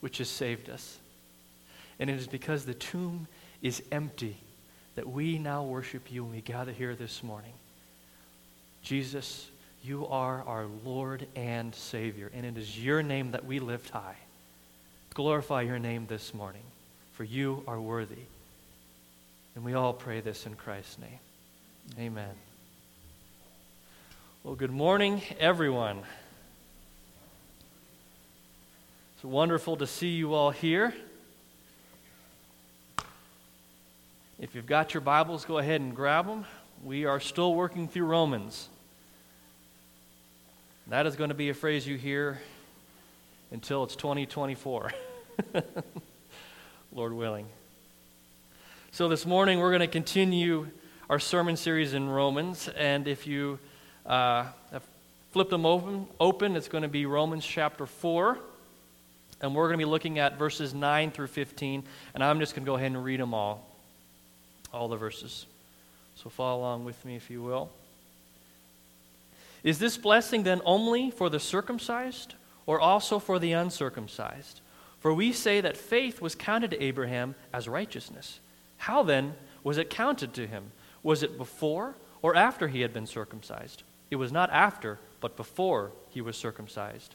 which has saved us. And it is because the tomb is empty that we now worship you and we gather here this morning. Jesus, you are our Lord and Savior, and it is your name that we lift high. Glorify your name this morning, for you are worthy. And we all pray this in Christ's name. Amen. Well, good morning, everyone. It's wonderful to see you all here. If you've got your Bibles, go ahead and grab them. We are still working through Romans. That is going to be a phrase you hear until it's 2024. Lord willing. So, this morning we're going to continue our sermon series in Romans. And if you uh, flipped them open, open, it's going to be Romans chapter 4. And we're going to be looking at verses 9 through 15. And I'm just going to go ahead and read them all, all the verses. So follow along with me, if you will. Is this blessing then only for the circumcised or also for the uncircumcised? For we say that faith was counted to Abraham as righteousness. How then was it counted to him? Was it before or after he had been circumcised? It was not after, but before he was circumcised.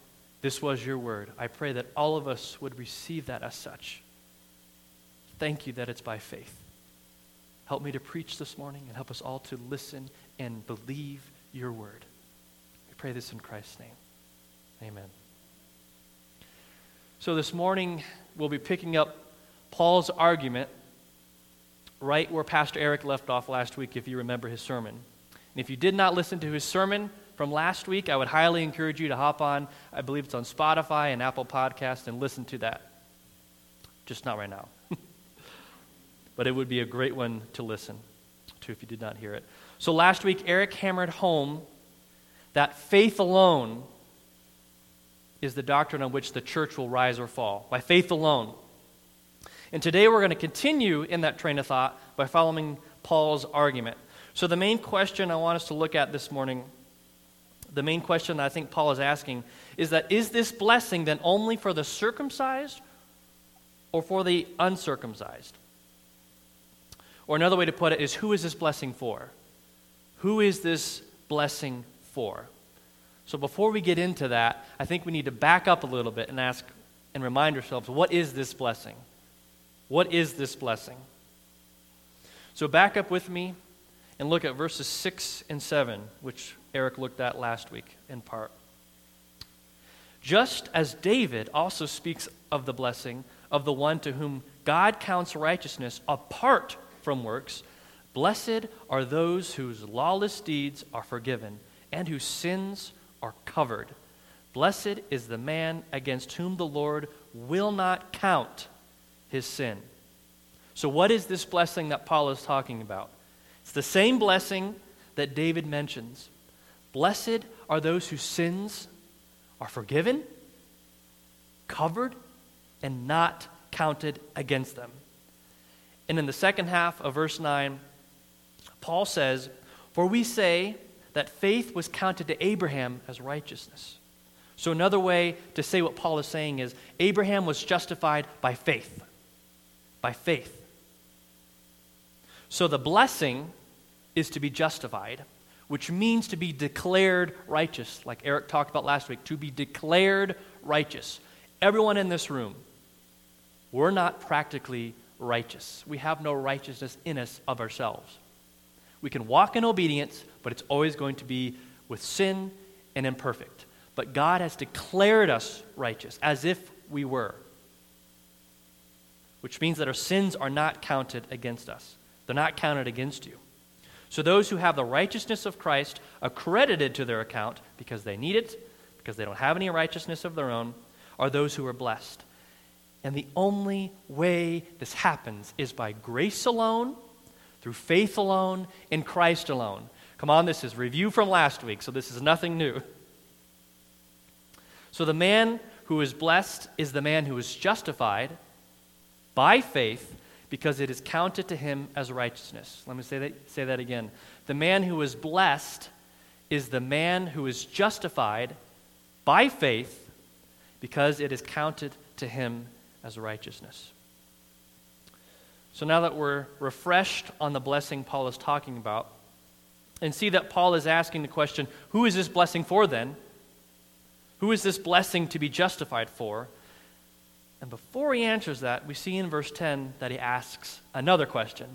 this was your word. I pray that all of us would receive that as such. Thank you that it's by faith. Help me to preach this morning and help us all to listen and believe your word. We pray this in Christ's name. Amen. So this morning, we'll be picking up Paul's argument right where Pastor Eric left off last week, if you remember his sermon. And if you did not listen to his sermon, from last week, I would highly encourage you to hop on. I believe it's on Spotify and Apple Podcast and listen to that. Just not right now. but it would be a great one to listen to if you did not hear it. So last week, Eric hammered home that faith alone is the doctrine on which the church will rise or fall, by faith alone. And today we're going to continue in that train of thought by following Paul's argument. So, the main question I want us to look at this morning the main question that I think Paul is asking is that is this blessing then only for the circumcised or for the uncircumcised? Or another way to put it is who is this blessing for? Who is this blessing for? So before we get into that, I think we need to back up a little bit and ask and remind ourselves what is this blessing? What is this blessing? So back up with me and look at verses 6 and 7, which Eric looked at last week in part. Just as David also speaks of the blessing of the one to whom God counts righteousness apart from works, blessed are those whose lawless deeds are forgiven and whose sins are covered. Blessed is the man against whom the Lord will not count his sin. So, what is this blessing that Paul is talking about? It's the same blessing that David mentions. Blessed are those whose sins are forgiven, covered, and not counted against them. And in the second half of verse 9, Paul says, For we say that faith was counted to Abraham as righteousness. So, another way to say what Paul is saying is Abraham was justified by faith. By faith. So, the blessing is to be justified which means to be declared righteous, like Eric talked about last week, to be declared righteous. Everyone in this room, we're not practically righteous. We have no righteousness in us of ourselves. We can walk in obedience, but it's always going to be with sin and imperfect. But God has declared us righteous as if we were, which means that our sins are not counted against us, they're not counted against you. So those who have the righteousness of Christ accredited to their account because they need it, because they don't have any righteousness of their own, are those who are blessed. And the only way this happens is by grace alone, through faith alone, in Christ alone. Come on, this is review from last week, so this is nothing new. So the man who is blessed is the man who is justified by faith because it is counted to him as righteousness. Let me say that, say that again. The man who is blessed is the man who is justified by faith because it is counted to him as righteousness. So now that we're refreshed on the blessing Paul is talking about, and see that Paul is asking the question who is this blessing for then? Who is this blessing to be justified for? And before he answers that, we see in verse 10 that he asks another question.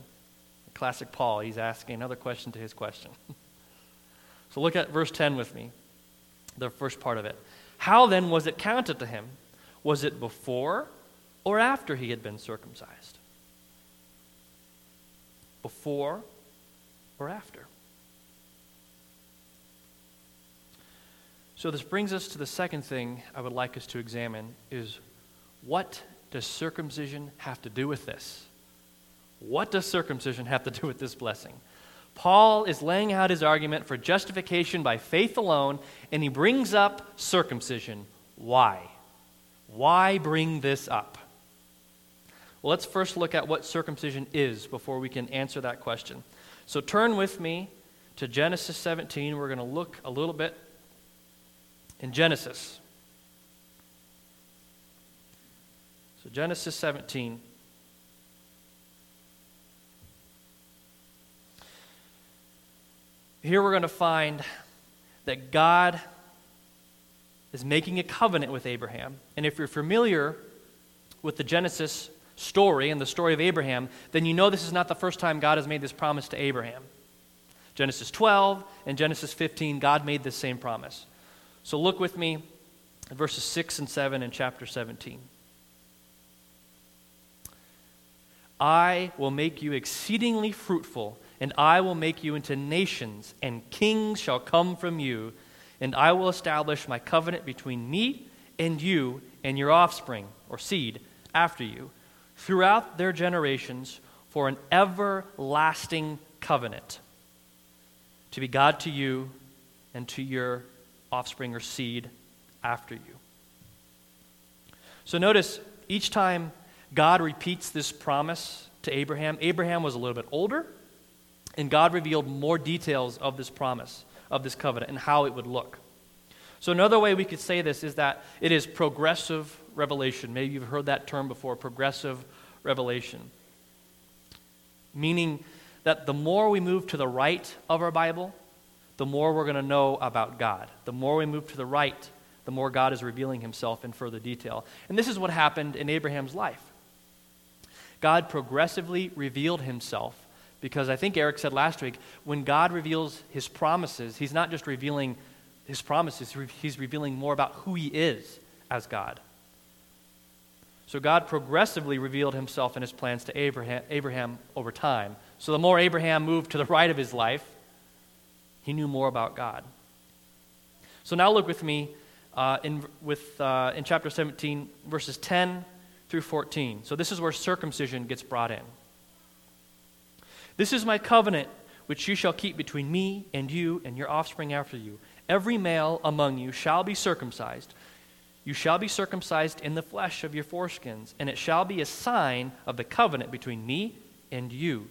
Classic Paul, he's asking another question to his question. so look at verse 10 with me, the first part of it. How then was it counted to him? Was it before or after he had been circumcised? Before or after? So this brings us to the second thing I would like us to examine is what does circumcision have to do with this? What does circumcision have to do with this blessing? Paul is laying out his argument for justification by faith alone, and he brings up circumcision. Why? Why bring this up? Well, let's first look at what circumcision is before we can answer that question. So turn with me to Genesis 17. We're going to look a little bit in Genesis. So, Genesis 17. Here we're going to find that God is making a covenant with Abraham. And if you're familiar with the Genesis story and the story of Abraham, then you know this is not the first time God has made this promise to Abraham. Genesis 12 and Genesis 15, God made this same promise. So look with me at verses 6 and 7 in chapter 17. I will make you exceedingly fruitful, and I will make you into nations, and kings shall come from you, and I will establish my covenant between me and you and your offspring, or seed, after you, throughout their generations, for an everlasting covenant, to be God to you and to your offspring or seed after you. So notice each time God repeats this promise to Abraham. Abraham was a little bit older, and God revealed more details of this promise, of this covenant, and how it would look. So, another way we could say this is that it is progressive revelation. Maybe you've heard that term before progressive revelation. Meaning that the more we move to the right of our Bible, the more we're going to know about God. The more we move to the right, the more God is revealing himself in further detail. And this is what happened in Abraham's life. God progressively revealed himself because I think Eric said last week when God reveals his promises, he's not just revealing his promises, he's revealing more about who he is as God. So God progressively revealed himself and his plans to Abraham, Abraham over time. So the more Abraham moved to the right of his life, he knew more about God. So now look with me uh, in, with, uh, in chapter 17, verses 10 through 14. So this is where circumcision gets brought in. This is my covenant which you shall keep between me and you and your offspring after you. Every male among you shall be circumcised. You shall be circumcised in the flesh of your foreskins, and it shall be a sign of the covenant between me and you.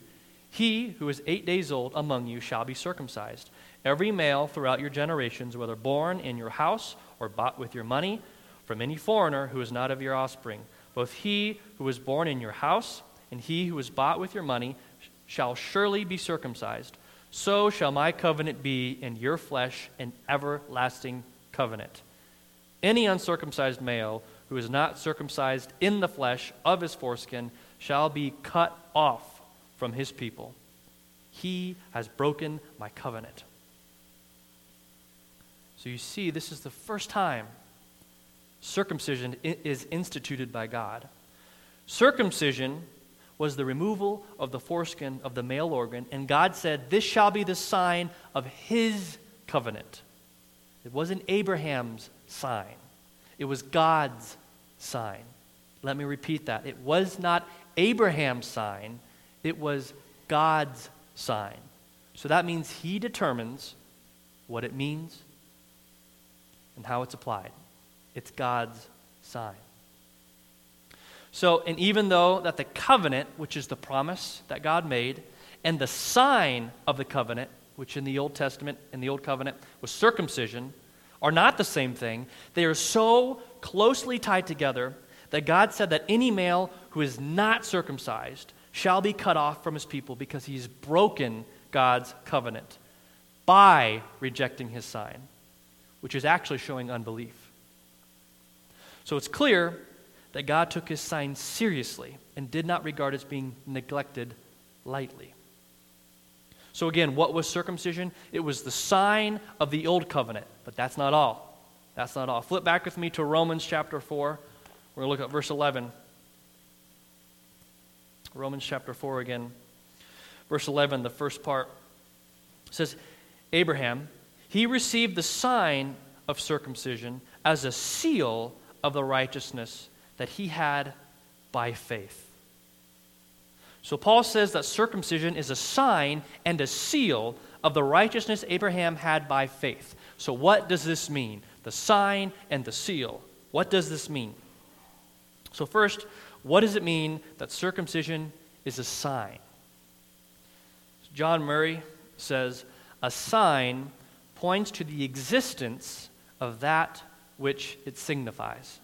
He who is eight days old among you shall be circumcised. Every male throughout your generations, whether born in your house or bought with your money, from any foreigner who is not of your offspring, both he who was born in your house and he who was bought with your money shall surely be circumcised. So shall my covenant be in your flesh an everlasting covenant. Any uncircumcised male who is not circumcised in the flesh of his foreskin shall be cut off from his people. He has broken my covenant. So you see, this is the first time circumcision is instituted by God. Circumcision was the removal of the foreskin of the male organ, and God said, This shall be the sign of his covenant. It wasn't Abraham's sign, it was God's sign. Let me repeat that. It was not Abraham's sign, it was God's sign. So that means he determines what it means and how it's applied. It's God's sign. So, and even though that the covenant, which is the promise that God made, and the sign of the covenant, which in the Old Testament, in the Old Covenant, was circumcision, are not the same thing, they are so closely tied together that God said that any male who is not circumcised shall be cut off from his people because he's broken God's covenant by rejecting his sign, which is actually showing unbelief. So it's clear that God took his sign seriously and did not regard as being neglected lightly. So, again, what was circumcision? It was the sign of the old covenant, but that's not all. That's not all. Flip back with me to Romans chapter 4. We're going to look at verse 11. Romans chapter 4 again. Verse 11, the first part says, Abraham, he received the sign of circumcision as a seal of the righteousness that he had by faith. So Paul says that circumcision is a sign and a seal of the righteousness Abraham had by faith. So, what does this mean? The sign and the seal. What does this mean? So, first, what does it mean that circumcision is a sign? John Murray says, a sign points to the existence of that which it signifies.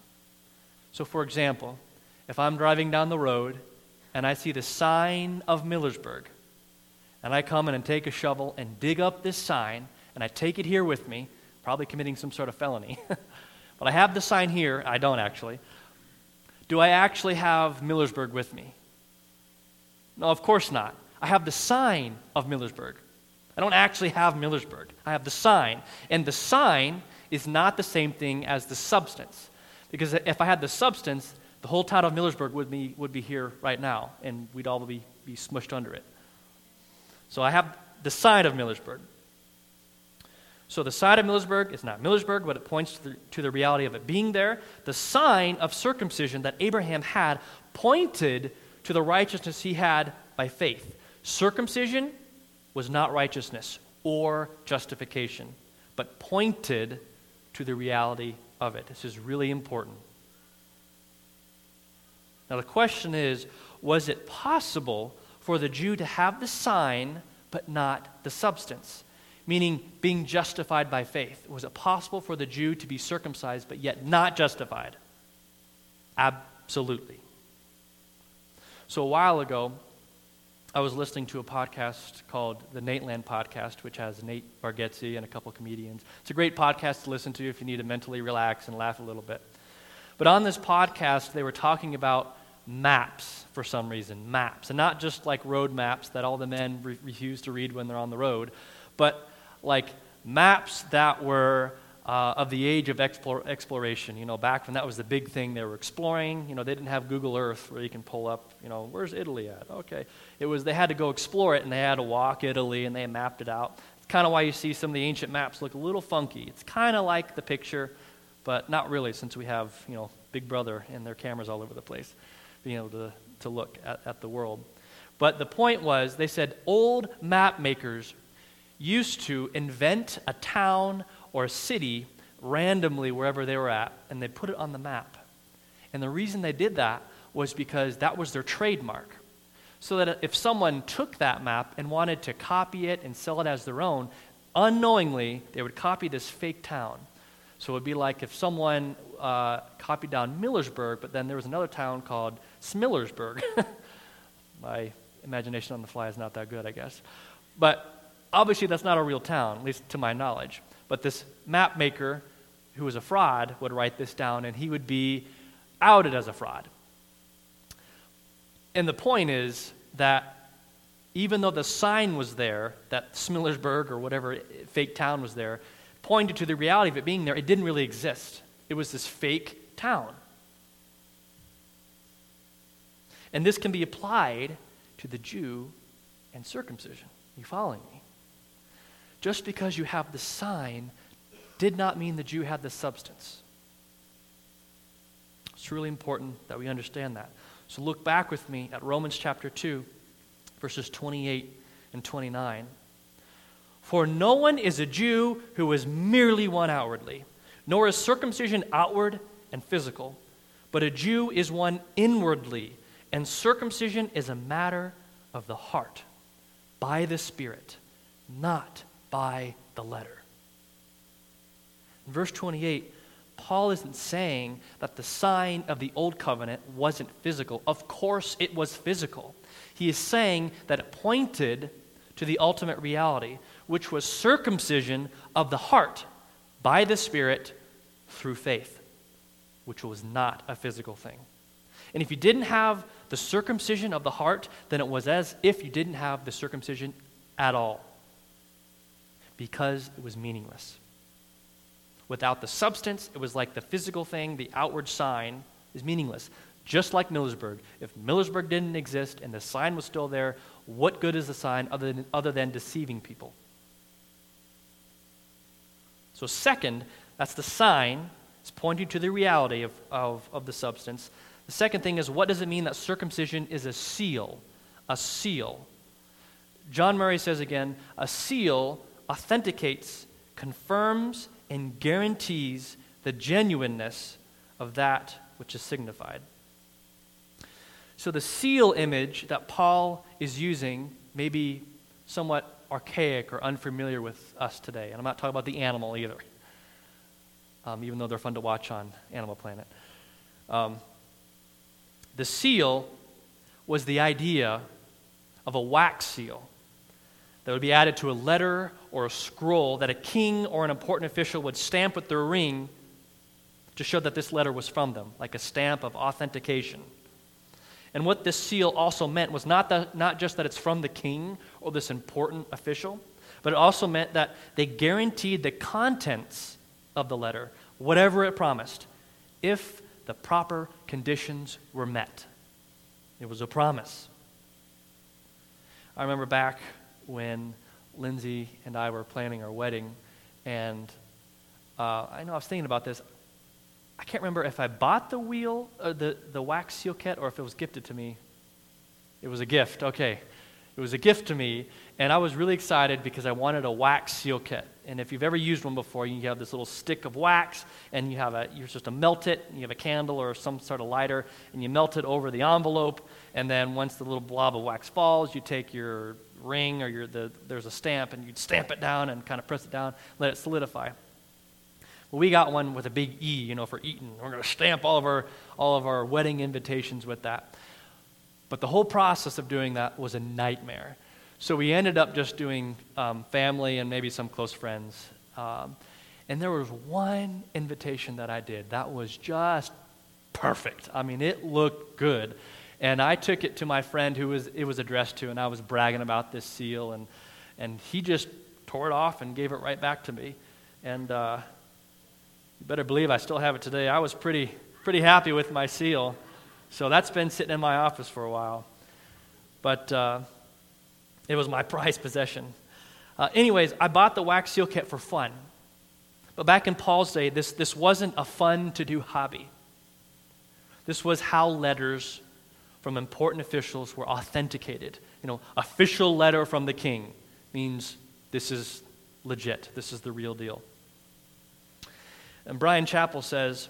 So, for example, if I'm driving down the road and I see the sign of Millersburg, and I come in and take a shovel and dig up this sign, and I take it here with me, probably committing some sort of felony, but I have the sign here, I don't actually. Do I actually have Millersburg with me? No, of course not. I have the sign of Millersburg. I don't actually have Millersburg. I have the sign. And the sign is not the same thing as the substance. Because if I had the substance, the whole town of Millersburg would be, would be here right now, and we'd all be, be smushed under it. So I have the side of Millersburg. So the side of Millersburg is not Millersburg, but it points to the, to the reality of it being there. The sign of circumcision that Abraham had pointed to the righteousness he had by faith. Circumcision was not righteousness or justification, but pointed to the reality of it. This is really important. Now, the question is was it possible for the Jew to have the sign but not the substance? Meaning being justified by faith. Was it possible for the Jew to be circumcised but yet not justified? Absolutely. So, a while ago, I was listening to a podcast called the Nateland Podcast, which has Nate Bargatze and a couple comedians. It's a great podcast to listen to if you need to mentally relax and laugh a little bit. But on this podcast, they were talking about maps for some reason, maps. And not just like road maps that all the men re- refuse to read when they're on the road, but like maps that were uh, of the age of explore, exploration. You know, back when that was the big thing, they were exploring. You know, they didn't have Google Earth where you can pull up, you know, where's Italy at? Okay. It was, they had to go explore it and they had to walk Italy and they mapped it out. It's kind of why you see some of the ancient maps look a little funky. It's kind of like the picture, but not really since we have, you know, Big Brother and their cameras all over the place, being able to, to look at, at the world. But the point was, they said old map makers used to invent a town or a city randomly wherever they were at, and they put it on the map. And the reason they did that was because that was their trademark. So that if someone took that map and wanted to copy it and sell it as their own, unknowingly, they would copy this fake town. So it would be like if someone uh, copied down Millersburg, but then there was another town called Smillersburg. My imagination on the fly is not that good, I guess. But obviously, that's not a real town, at least to my knowledge. But this map maker, who was a fraud, would write this down and he would be outed as a fraud. And the point is that even though the sign was there, that Smillersburg or whatever fake town was there, pointed to the reality of it being there, it didn't really exist. It was this fake town. And this can be applied to the Jew and circumcision. Are you following me? Just because you have the sign did not mean the Jew had the substance. It's really important that we understand that. So look back with me at Romans chapter 2, verses 28 and 29. For no one is a Jew who is merely one outwardly, nor is circumcision outward and physical, but a Jew is one inwardly, and circumcision is a matter of the heart, by the Spirit, not by the letter. In verse 28, Paul isn't saying that the sign of the old covenant wasn't physical. Of course, it was physical. He is saying that it pointed to the ultimate reality, which was circumcision of the heart by the Spirit through faith, which was not a physical thing. And if you didn't have the circumcision of the heart, then it was as if you didn't have the circumcision at all, because it was meaningless. Without the substance, it was like the physical thing, the outward sign is meaningless. Just like Millersburg. If Millersburg didn't exist and the sign was still there, what good is the sign other than, other than deceiving people? So, second, that's the sign. It's pointing to the reality of, of, of the substance. The second thing is what does it mean that circumcision is a seal? A seal. John Murray says again a seal authenticates, confirms, and guarantees the genuineness of that which is signified. So, the seal image that Paul is using may be somewhat archaic or unfamiliar with us today. And I'm not talking about the animal either, um, even though they're fun to watch on Animal Planet. Um, the seal was the idea of a wax seal that would be added to a letter or a scroll that a king or an important official would stamp with their ring to show that this letter was from them, like a stamp of authentication. And what this seal also meant was not, that, not just that it's from the king or this important official, but it also meant that they guaranteed the contents of the letter, whatever it promised, if the proper conditions were met. It was a promise. I remember back when Lindsay and I were planning our wedding, and uh, I know I was thinking about this. I can't remember if I bought the wheel, uh, the, the wax seal kit, or if it was gifted to me. It was a gift, okay. It was a gift to me, and I was really excited because I wanted a wax seal kit. And if you've ever used one before, you have this little stick of wax, and you have a, you're supposed to melt it, and you have a candle or some sort of lighter, and you melt it over the envelope, and then once the little blob of wax falls, you take your ring or your, the, there's a stamp, and you'd stamp it down and kind of press it down, let it solidify. Well, we got one with a big E, you know, for Eaton. We're going to stamp all of our all of our wedding invitations with that. But the whole process of doing that was a nightmare. So we ended up just doing um, family and maybe some close friends. Um, and there was one invitation that I did that was just perfect. I mean, it looked good. And I took it to my friend who was, it was addressed to, and I was bragging about this seal. And, and he just tore it off and gave it right back to me. And uh, you better believe I still have it today. I was pretty, pretty happy with my seal. So that's been sitting in my office for a while. But uh, it was my prized possession. Uh, anyways, I bought the wax seal kit for fun. But back in Paul's day, this, this wasn't a fun to do hobby. This was how letters from important officials were authenticated. You know, official letter from the king means this is legit, this is the real deal. And Bryan Chapell says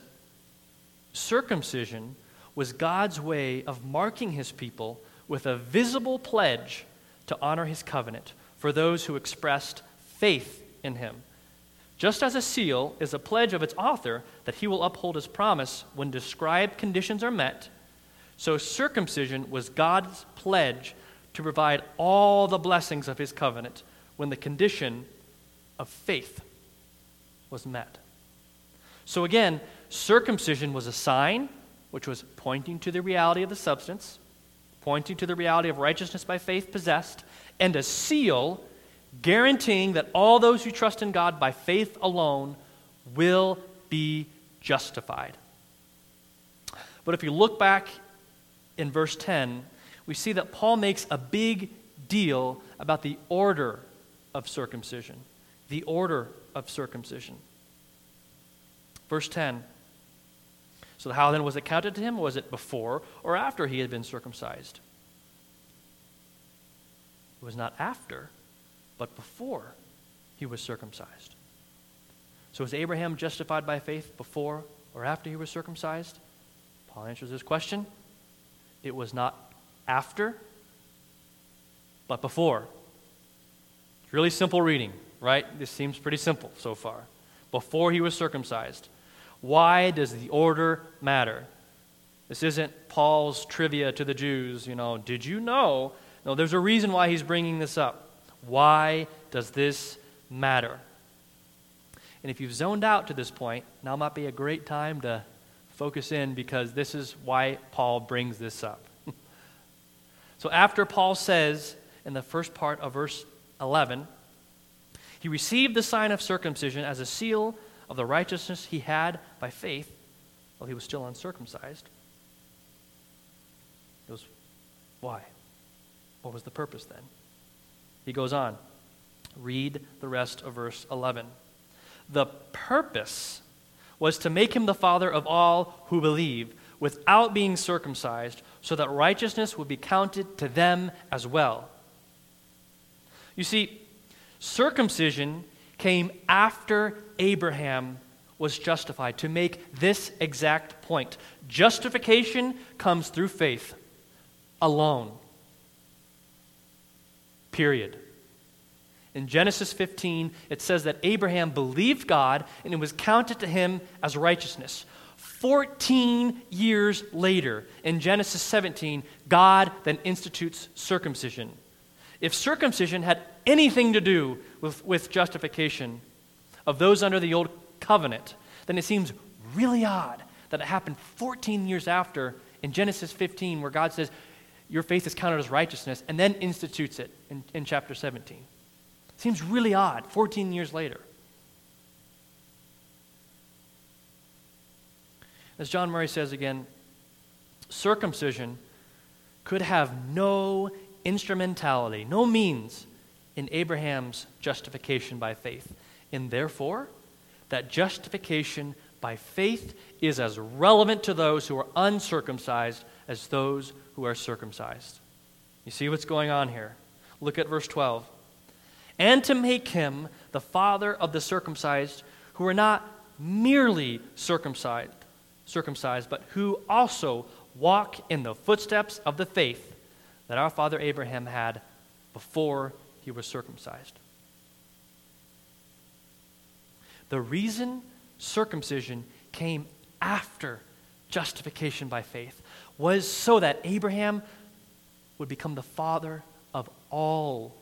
circumcision was God's way of marking his people with a visible pledge to honor his covenant for those who expressed faith in him. Just as a seal is a pledge of its author that he will uphold his promise when described conditions are met, so circumcision was God's pledge to provide all the blessings of his covenant when the condition of faith was met. So again, circumcision was a sign, which was pointing to the reality of the substance. pointing to the reality of righteousness by faith possessed, and a seal guaranteeing that all those who trust in God by faith alone will be justified. But if you look back in verse 10, we see that Paul makes a big deal about the order of circumcision. The order of circumcision. Verse 10. So, how then was it counted to him? Was it before or after he had been circumcised? It was not after, but before he was circumcised. So, was Abraham justified by faith before or after he was circumcised? Paul answers this question. It was not after, but before. It's really simple reading, right? This seems pretty simple so far. Before he was circumcised. Why does the order matter? This isn't Paul's trivia to the Jews, you know, did you know? No, there's a reason why he's bringing this up. Why does this matter? And if you've zoned out to this point, now might be a great time to focus in because this is why Paul brings this up. so after Paul says in the first part of verse 11, he received the sign of circumcision as a seal of the righteousness he had by faith while he was still uncircumcised. It was why? What was the purpose then? He goes on. Read the rest of verse 11. The purpose was to make him the father of all who believe without being circumcised, so that righteousness would be counted to them as well. You see, circumcision came after Abraham was justified to make this exact point. Justification comes through faith alone. Period. In Genesis 15, it says that Abraham believed God and it was counted to him as righteousness. 14 years later, in Genesis 17, God then institutes circumcision. If circumcision had anything to do with, with justification of those under the old covenant, then it seems really odd that it happened 14 years after in Genesis 15, where God says, Your faith is counted as righteousness, and then institutes it in, in chapter 17. Seems really odd, 14 years later. As John Murray says again, circumcision could have no instrumentality, no means in Abraham's justification by faith. And therefore, that justification by faith is as relevant to those who are uncircumcised as those who are circumcised. You see what's going on here? Look at verse 12. And to make him the father of the circumcised who are not merely circumcised, circumcised, but who also walk in the footsteps of the faith that our father Abraham had before he was circumcised. The reason circumcision came after justification by faith was so that Abraham would become the father of all,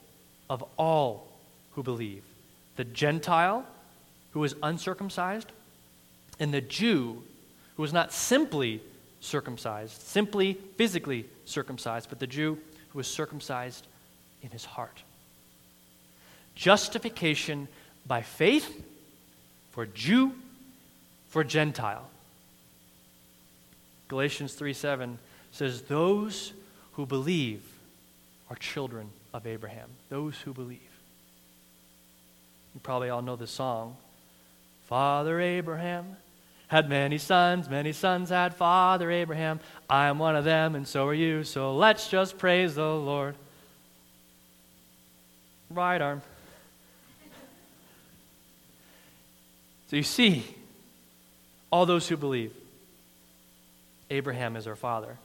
of all who believe. The Gentile who is uncircumcised, and the Jew who is not simply circumcised, simply physically circumcised, but the Jew who is circumcised in his heart. Justification by faith for Jew, for Gentile. Galatians 3 7 says, Those who believe are children of Abraham. Those who believe. You probably all know the song. Father Abraham had many sons, many sons had Father Abraham. I am one of them, and so are you. So let's just praise the Lord. Right arm. So you see, all those who believe, Abraham is our father.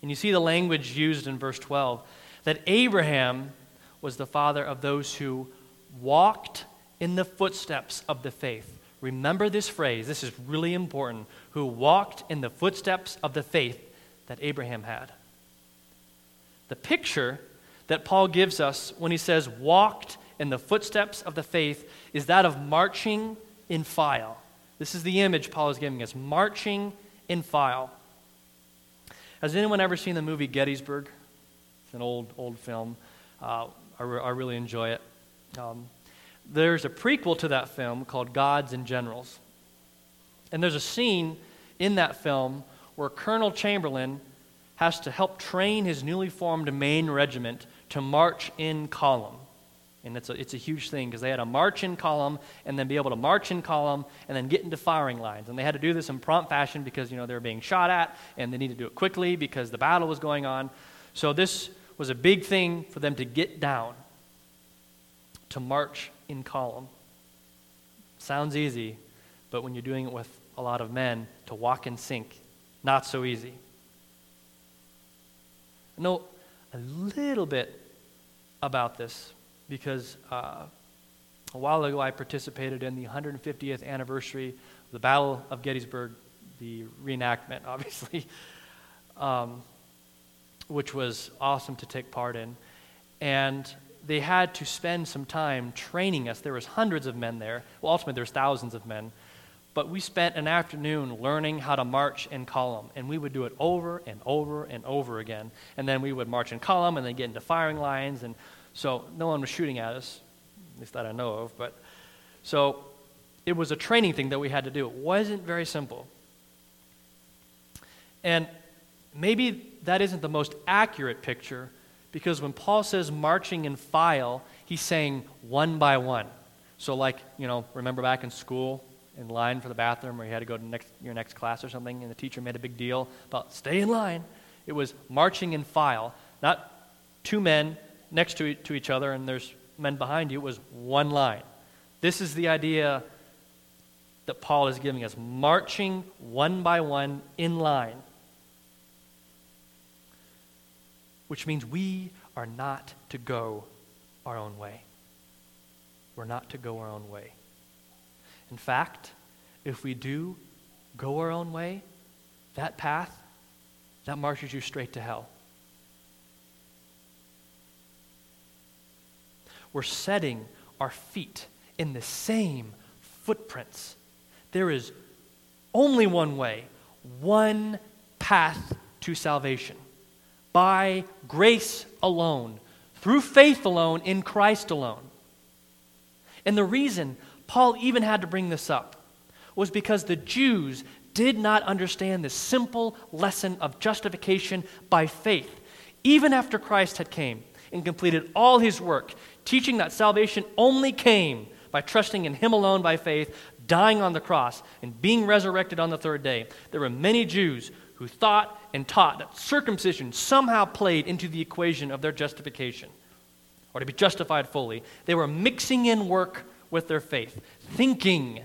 And you see the language used in verse 12 that Abraham was the father of those who walked in the footsteps of the faith. Remember this phrase, this is really important. Who walked in the footsteps of the faith that Abraham had. The picture that Paul gives us when he says walked in the footsteps of the faith is that of marching in file. This is the image Paul is giving us marching in file. Has anyone ever seen the movie Gettysburg It's an old, old film. Uh, I, re- I, really enjoy it. Um, there's a prequel to that film called Gods and Generals. And there's a scene in that film where Colonel Chamberlain has to help train his newly formed Maine regiment to march in column. And it's a, it's a huge thing because they had to march in column and then be able to march in column and then get into firing lines. And they had to do this in prompt fashion because, you know, they were being shot at and they needed to do it quickly because the battle was going on. So this was a big thing for them to get down, to march in column. Sounds easy, but when you're doing it with a lot of men, to walk in sync, not so easy. I know a little bit about this because uh, a while ago I participated in the 150th anniversary of the Battle of Gettysburg, the reenactment, obviously, um, which was awesome to take part in. And they had to spend some time training us. There was hundreds of men there. Well, ultimately, there's thousands of men. But we spent an afternoon learning how to march in column, and we would do it over and over and over again. And then we would march in column and then get into firing lines. And so no one was shooting at us, at least that I know of. But so it was a training thing that we had to do. It wasn't very simple. And maybe that isn't the most accurate picture because when Paul says marching in file, he's saying one by one. So, like, you know, remember back in school, in line for the bathroom or you had to go to next, your next class or something, and the teacher made a big deal about stay in line. It was marching in file, not two men next to, to each other and there's men behind you. It was one line. This is the idea that Paul is giving us marching one by one in line, which means we are not to go our own way. We're not to go our own way. In fact, if we do go our own way, that path, that marches you straight to hell. We're setting our feet in the same footprints. There is only one way, one path to salvation. By grace alone, through faith alone, in Christ alone. And the reason Paul even had to bring this up was because the Jews did not understand this simple lesson of justification by faith, even after Christ had came and completed all his work, teaching that salvation only came by trusting in him alone by faith, dying on the cross, and being resurrected on the third day. There were many Jews who thought and taught that circumcision somehow played into the equation of their justification, or to be justified fully. They were mixing in work with their faith, thinking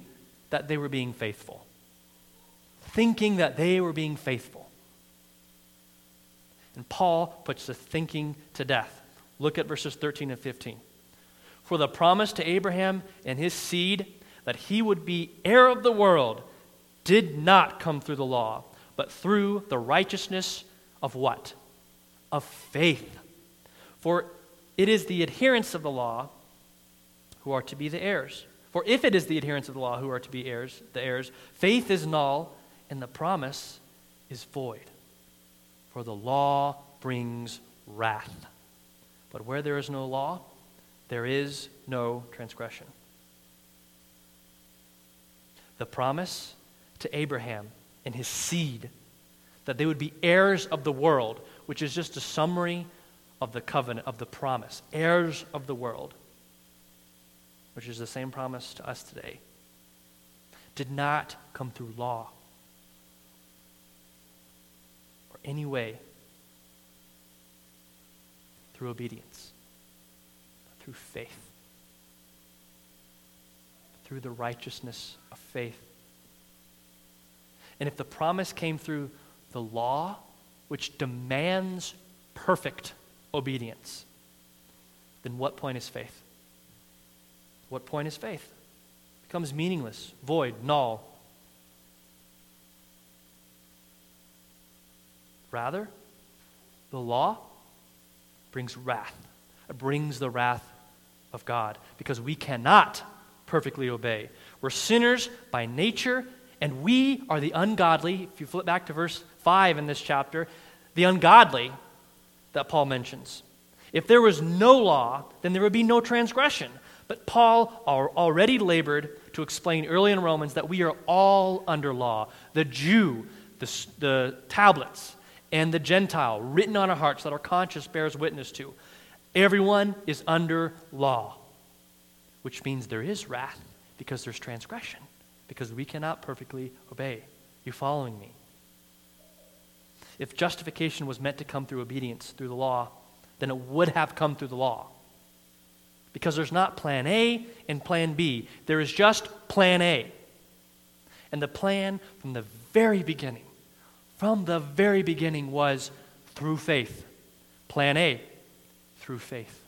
that they were being faithful. Thinking that they were being faithful. And Paul puts the thinking to death. Look at verses 13 and 15. For the promise to Abraham and his seed that he would be heir of the world did not come through the law, but through the righteousness of what? Of faith. For it is the adherents of the law who are to be the heirs. For if it is the adherents of the law who are to be heirs, the heirs, faith is null and the promise is void. For the law brings wrath. But where there is no law, there is no transgression. The promise to Abraham and his seed that they would be heirs of the world, which is just a summary of the covenant, of the promise, heirs of the world which is the same promise to us today, did not come through law or any way through obedience, through faith, through the righteousness of faith. And if the promise came through the law, which demands perfect obedience, then what point is faith? What point is faith? It becomes meaningless, void, null. Rather, the law brings wrath. It brings the wrath of God because we cannot perfectly obey. We're sinners by nature, and we are the ungodly. If you flip back to verse 5 in this chapter, the ungodly that Paul mentions. If there was no law, then there would be no transgression. But Paul already labored to explain early in Romans that we are all under law. The Jew, the, the tablets, and the Gentile written on our hearts that our conscience bears witness to. Everyone is under law, which means there is wrath because there's transgression, because we cannot perfectly obey. You following me? If justification was meant to come through obedience, through the law, then it would have come through the law. Because there's not plan A and plan B, there is just plan A. And the plan from the very beginning, from the very beginning, was through faith. Plan A, through faith.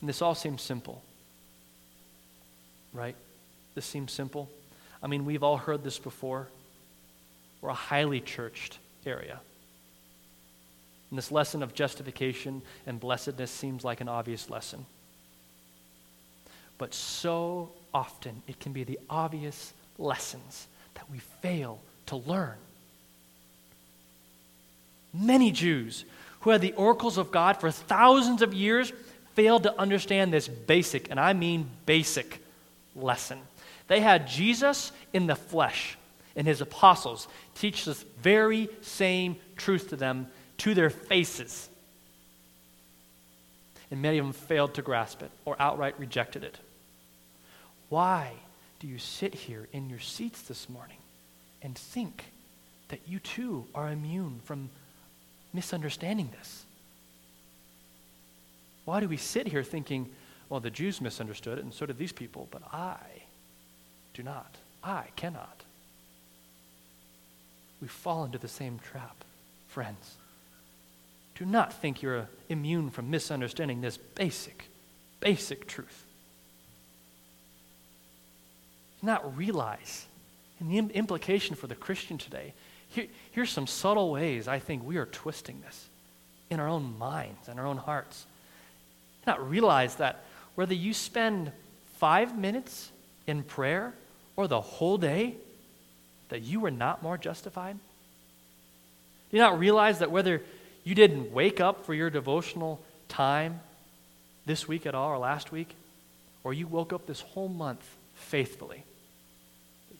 And this all seems simple, right? This seems simple. I mean, we've all heard this before. We're a highly churched area. And this lesson of justification and blessedness seems like an obvious lesson. But so often it can be the obvious lessons that we fail to learn. Many Jews who had the oracles of God for thousands of years failed to understand this basic, and I mean basic, lesson. They had Jesus in the flesh and his apostles teach this very same truth to them to their faces. And many of them failed to grasp it or outright rejected it. Why do you sit here in your seats this morning and think that you too are immune from misunderstanding this? Why do we sit here thinking, well, the Jews misunderstood it and so did these people, but I do not? I cannot. We fall into the same trap, friends. Do not think you're immune from misunderstanding this basic, basic truth. Do not realize, and the implication for the Christian today, here, here's some subtle ways I think we are twisting this in our own minds and our own hearts. Do not realize that whether you spend five minutes in prayer or the whole day, that you were not more justified? Do you not realize that whether you didn't wake up for your devotional time this week at all or last week, or you woke up this whole month faithfully,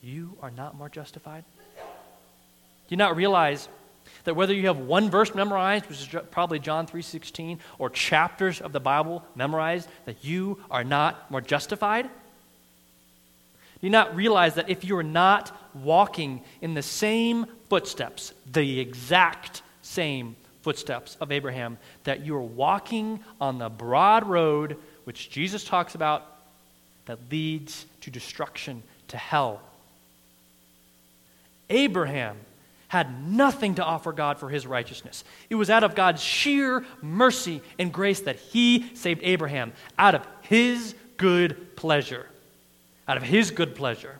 you are not more justified? Do you not realize that whether you have one verse memorized, which is probably John 3:16, or chapters of the Bible memorized, that you are not more justified? Do you not realize that if you are not walking in the same footsteps, the exact same footsteps of Abraham, that you are walking on the broad road which Jesus talks about that leads to destruction, to hell. Abraham had nothing to offer God for his righteousness. It was out of God's sheer mercy and grace that he saved Abraham, out of his good pleasure. Out of his good pleasure.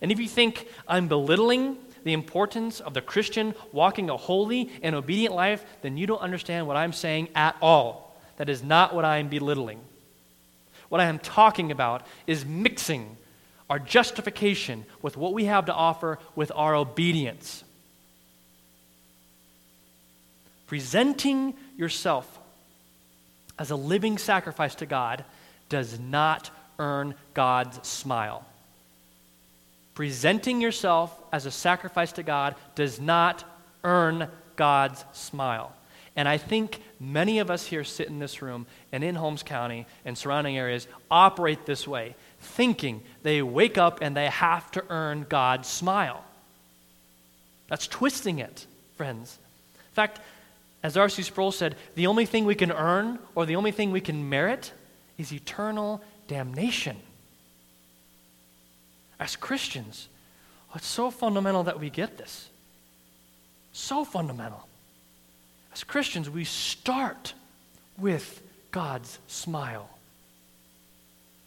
And if you think I'm belittling the importance of the Christian walking a holy and obedient life, then you don't understand what I'm saying at all. That is not what I am belittling. What I am talking about is mixing our justification with what we have to offer with our obedience. Presenting yourself as a living sacrifice to God does not earn God's smile. Presenting yourself as a sacrifice to God does not earn God's smile. And I think many of us here sit in this room and in Holmes County and surrounding areas operate this way, thinking they wake up and they have to earn God's smile. That's twisting it, friends. In fact, as R.C. Sproul said, the only thing we can earn or the only thing we can merit is eternal damnation as Christians. Oh, it's so fundamental that we get this. So fundamental. As Christians, we start with God's smile.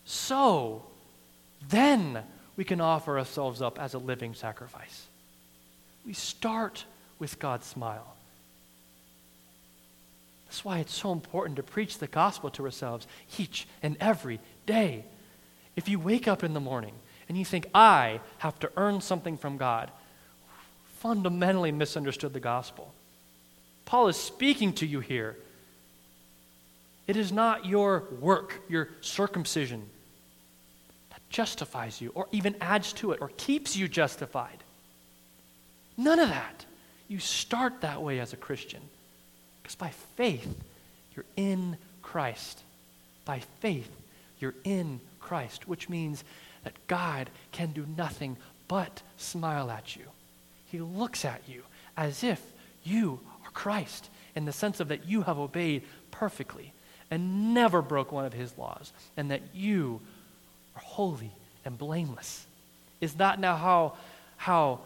So, then we can offer ourselves up as a living sacrifice. We start with God's smile. That's why it's so important to preach the gospel to ourselves each and every day. If you wake up in the morning and you think, I have to earn something from God, fundamentally misunderstood the gospel. Paul is speaking to you here. It is not your work, your circumcision, that justifies you or even adds to it or keeps you justified. None of that. You start that way as a Christian because by faith, you're in Christ. By faith, you're in Christ, which means that God can do nothing but smile at you. He looks at you as if you are Christ in the sense of that you have obeyed perfectly and never broke one of his laws, and that you are holy and blameless. Is that now how, how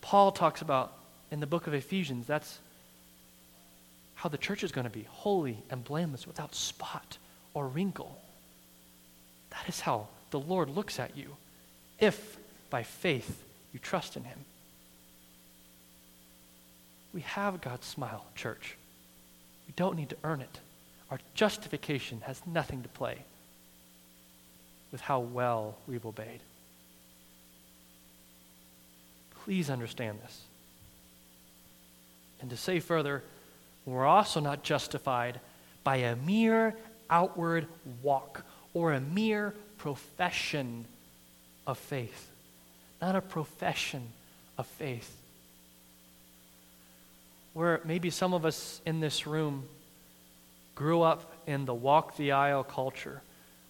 Paul talks about in the book of Ephesians? That's how the church is going to be holy and blameless without spot or wrinkle. That is how the Lord looks at you if by faith you trust in him. We have God's smile, church. We don't need to earn it. Our justification has nothing to play with how well we've obeyed. Please understand this. And to say further, we're also not justified by a mere outward walk or a mere profession of faith. Not a profession of faith. Where maybe some of us in this room grew up in the walk the aisle culture,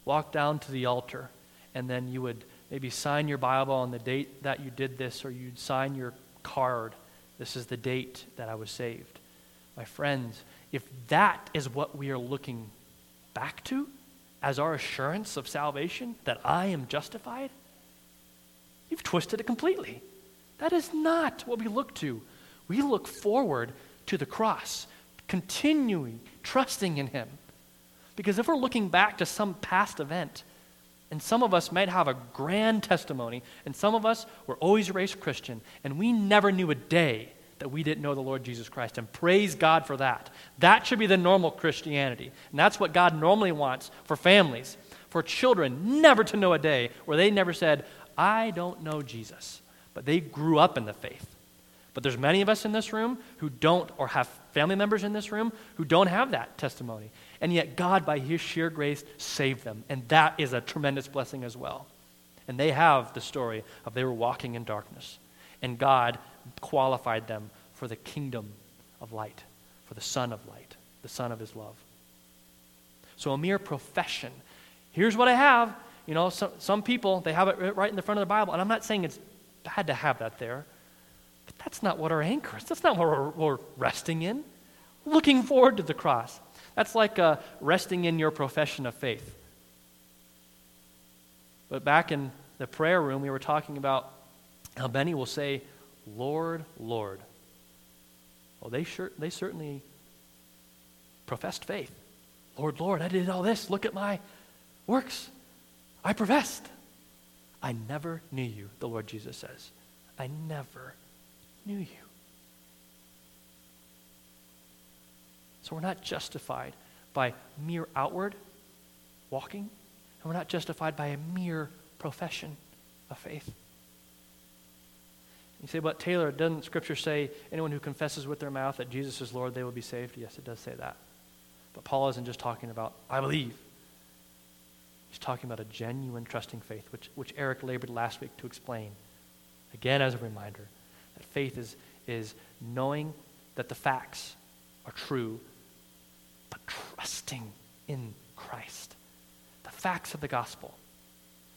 walk down to the altar, and then you would maybe sign your Bible on the date that you did this, or you'd sign your card. This is the date that I was saved. My friends, if that is what we are looking back to as our assurance of salvation, that I am justified, you've twisted it completely. That is not what we look to. We look forward to the cross continuing trusting in Him. Because if we're looking back to some past event, and some of us might have a grand testimony, and some of us were always raised Christian, and we never knew a day that we didn't know the Lord Jesus Christ. And praise God for that. That should be the normal Christianity. And that's what God normally wants for families, for children, never to know a day where they never said, I don't know Jesus. But they grew up in the faith. But there's many of us in this room who don't, or have family members in this room who don't have that testimony. And yet, God, by His sheer grace, saved them. And that is a tremendous blessing as well. And they have the story of they were walking in darkness. And God qualified them for the kingdom of light, for the Son of light, the Son of His love. So, a mere profession. Here's what I have. You know, some, some people, they have it right in the front of the Bible. And I'm not saying it's bad to have that there. But that's not what our anchor is. That's not what we're, we're resting in. Looking forward to the cross. That's like uh, resting in your profession of faith. But back in the prayer room, we were talking about how many will say, Lord, Lord. Well, they, sure, they certainly professed faith. Lord, Lord, I did all this. Look at my works. I professed. I never knew you, the Lord Jesus says. I never knew you. So we're not justified by mere outward walking, and we're not justified by a mere profession of faith. You say, but Taylor, doesn't Scripture say anyone who confesses with their mouth that Jesus is Lord, they will be saved? Yes, it does say that. But Paul isn't just talking about, I believe. He's talking about a genuine trusting faith, which, which Eric labored last week to explain. Again, as a reminder, that faith is, is knowing that the facts are true, but trusting in Christ. The facts of the gospel,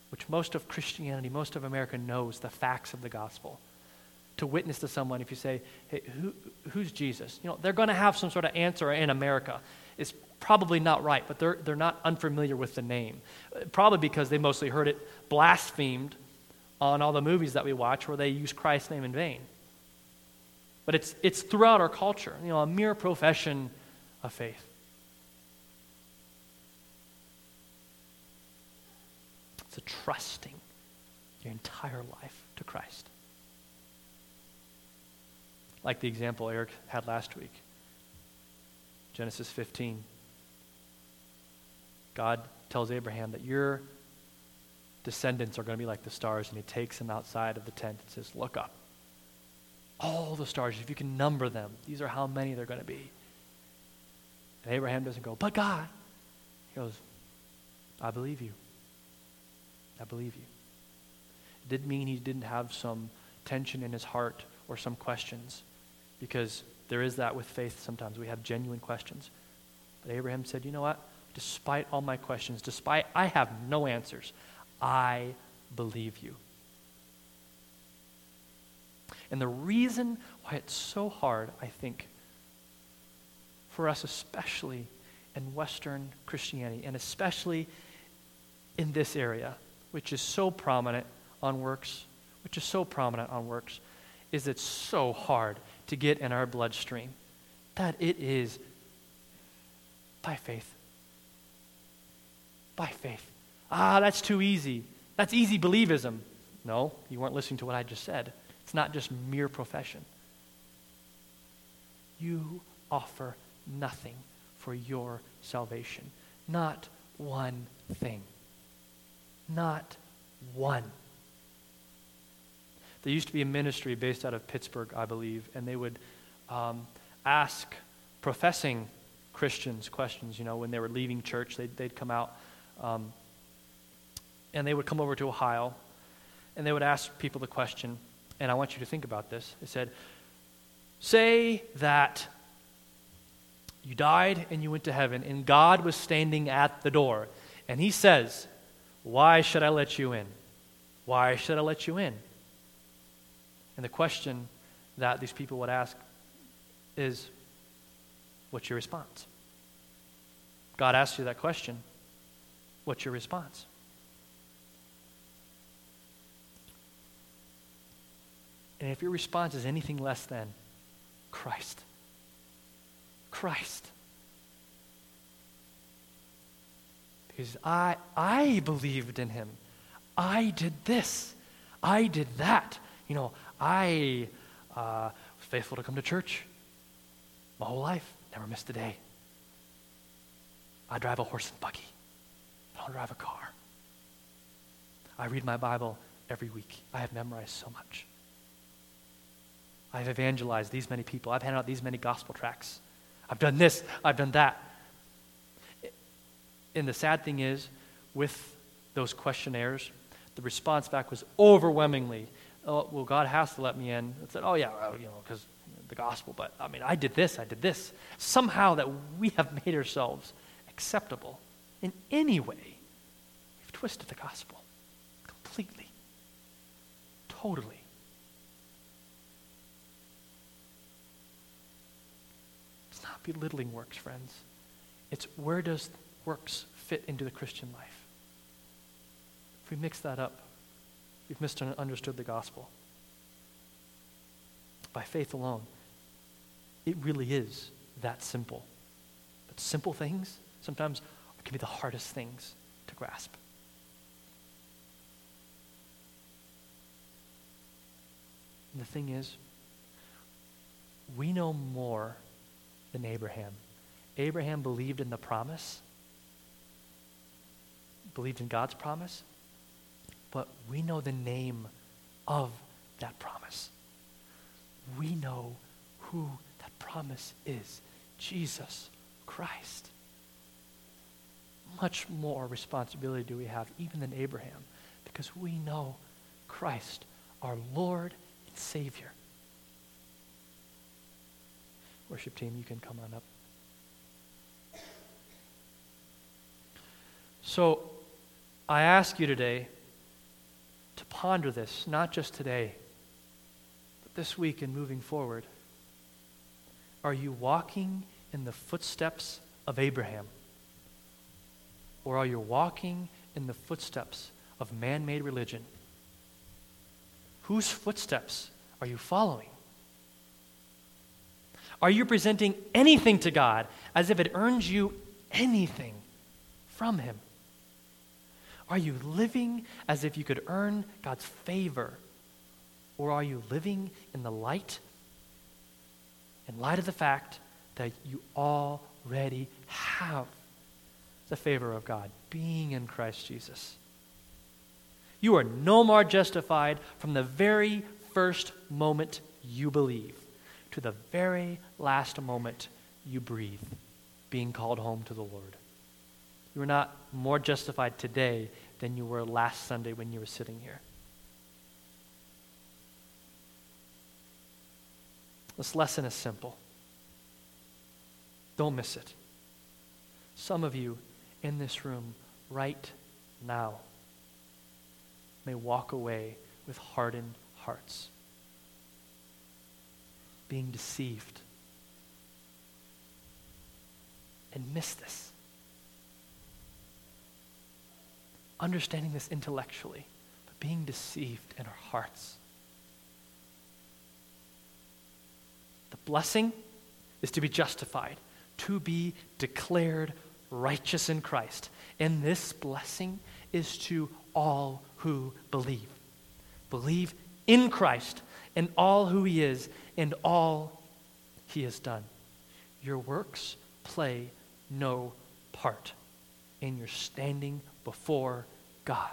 which most of Christianity, most of America knows the facts of the gospel. To witness to someone, if you say, hey, who, who's Jesus? You know, they're going to have some sort of answer in America. It's probably not right, but they're, they're not unfamiliar with the name. Uh, probably because they mostly heard it blasphemed on all the movies that we watch where they use Christ's name in vain. But it's, it's throughout our culture, you know, a mere profession of faith. It's a trusting your entire life to Christ. Like the example Eric had last week Genesis 15. God tells Abraham that your descendants are going to be like the stars, and he takes him outside of the tent and says, Look up. all the stars, if you can number them, these are how many they're going to be. And Abraham doesn't go, but God. He goes, I believe you. I believe you. It didn't mean he didn't have some tension in his heart or some questions, because there is that with faith sometimes. We have genuine questions. But Abraham said, You know what? Despite all my questions, despite I have no answers, I believe you. And the reason why it's so hard, I think, for us, especially in Western Christianity, and especially in this area, which is so prominent on works, which is so prominent on works, is it's so hard to get in our bloodstream that it is by faith. By faith. Ah, that's too easy. That's easy believism. No, you weren't listening to what I just said. It's not just mere profession. You offer nothing for your salvation. Not one thing. Not one. There used to be a ministry based out of Pittsburgh, I believe, and they would um, ask professing Christians questions. You know, when they were leaving church, they'd, they'd come out um, and they would come over to Ohio and they would ask people the question, and I want you to think about this. They said, Say that you died and you went to heaven, and God was standing at the door, and He says, Why should I let you in? Why should I let you in? And the question that these people would ask is, What's your response? God asks you that question. What's your response? And if your response is anything less than Christ, Christ. Because I, I believed in him. I did this. I did that. You know, I uh, was faithful to come to church my whole life, never missed a day. I drive a horse and buggy. I don't drive a car. I read my Bible every week. I have memorized so much. I've evangelized these many people. I've handed out these many gospel tracts. I've done this. I've done that. And the sad thing is, with those questionnaires, the response back was overwhelmingly, oh, well, God has to let me in. I said, oh, yeah, well, you know, because the gospel. But, I mean, I did this, I did this. Somehow that we have made ourselves acceptable in any way. We've twisted the gospel completely, totally. It's not belittling works, friends. It's where does works fit into the Christian life? If we mix that up, we've misunderstood the gospel. By faith alone, it really is that simple. But simple things sometimes can be the hardest things to grasp. And the thing is, we know more than Abraham. Abraham believed in the promise, believed in God's promise, but we know the name of that promise. We know who that promise is Jesus Christ. Much more responsibility do we have, even than Abraham, because we know Christ, our Lord and Savior. Worship team, you can come on up. So, I ask you today to ponder this, not just today, but this week and moving forward. Are you walking in the footsteps of Abraham? Or are you walking in the footsteps of man made religion? Whose footsteps are you following? Are you presenting anything to God as if it earns you anything from Him? Are you living as if you could earn God's favor? Or are you living in the light, in light of the fact that you already have the favor of God, being in Christ Jesus? You are no more justified from the very first moment you believe to the very last moment you breathe, being called home to the Lord. You are not more justified today than you were last Sunday when you were sitting here. This lesson is simple. Don't miss it. Some of you in this room right now may walk away with hardened hearts, being deceived, and miss this. Understanding this intellectually, but being deceived in our hearts. The blessing is to be justified, to be declared righteous in Christ. And this blessing is to all who believe. Believe in Christ and all who he is and all he has done. Your works play no part in your standing before God.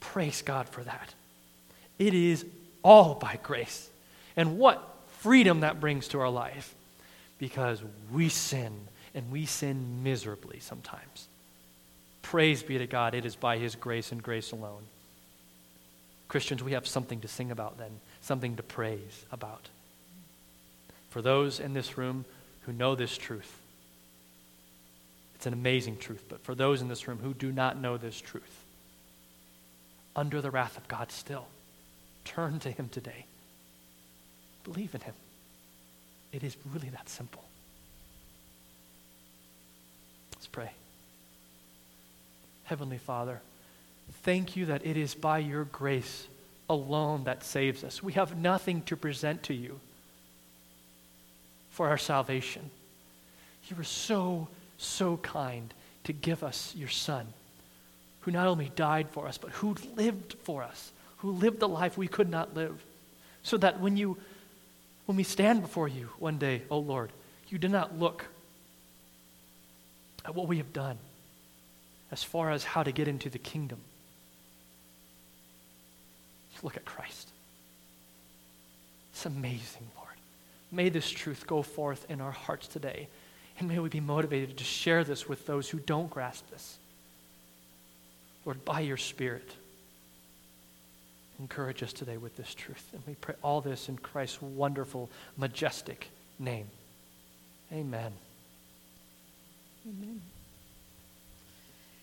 Praise God for that. It is all by grace. And what freedom that brings to our life because we sin and we sin miserably sometimes. Praise be to God, it is by His grace and grace alone. Christians, we have something to sing about then, something to praise about. For those in this room who know this truth, it's an amazing truth, but for those in this room who do not know this truth, under the wrath of God still, turn to Him today. Believe in Him. It is really that simple. Let's pray. Heavenly Father, thank you that it is by your grace alone that saves us. We have nothing to present to you for our salvation. You were so, so kind to give us your Son, who not only died for us, but who lived for us, who lived the life we could not live, so that when you when we stand before you one day, O oh Lord, you do not look at what we have done as far as how to get into the kingdom. You look at Christ. It's amazing, Lord. May this truth go forth in our hearts today, and may we be motivated to share this with those who don't grasp this. Lord, by your Spirit. Encourage us today with this truth. And we pray all this in Christ's wonderful, majestic name. Amen. Amen.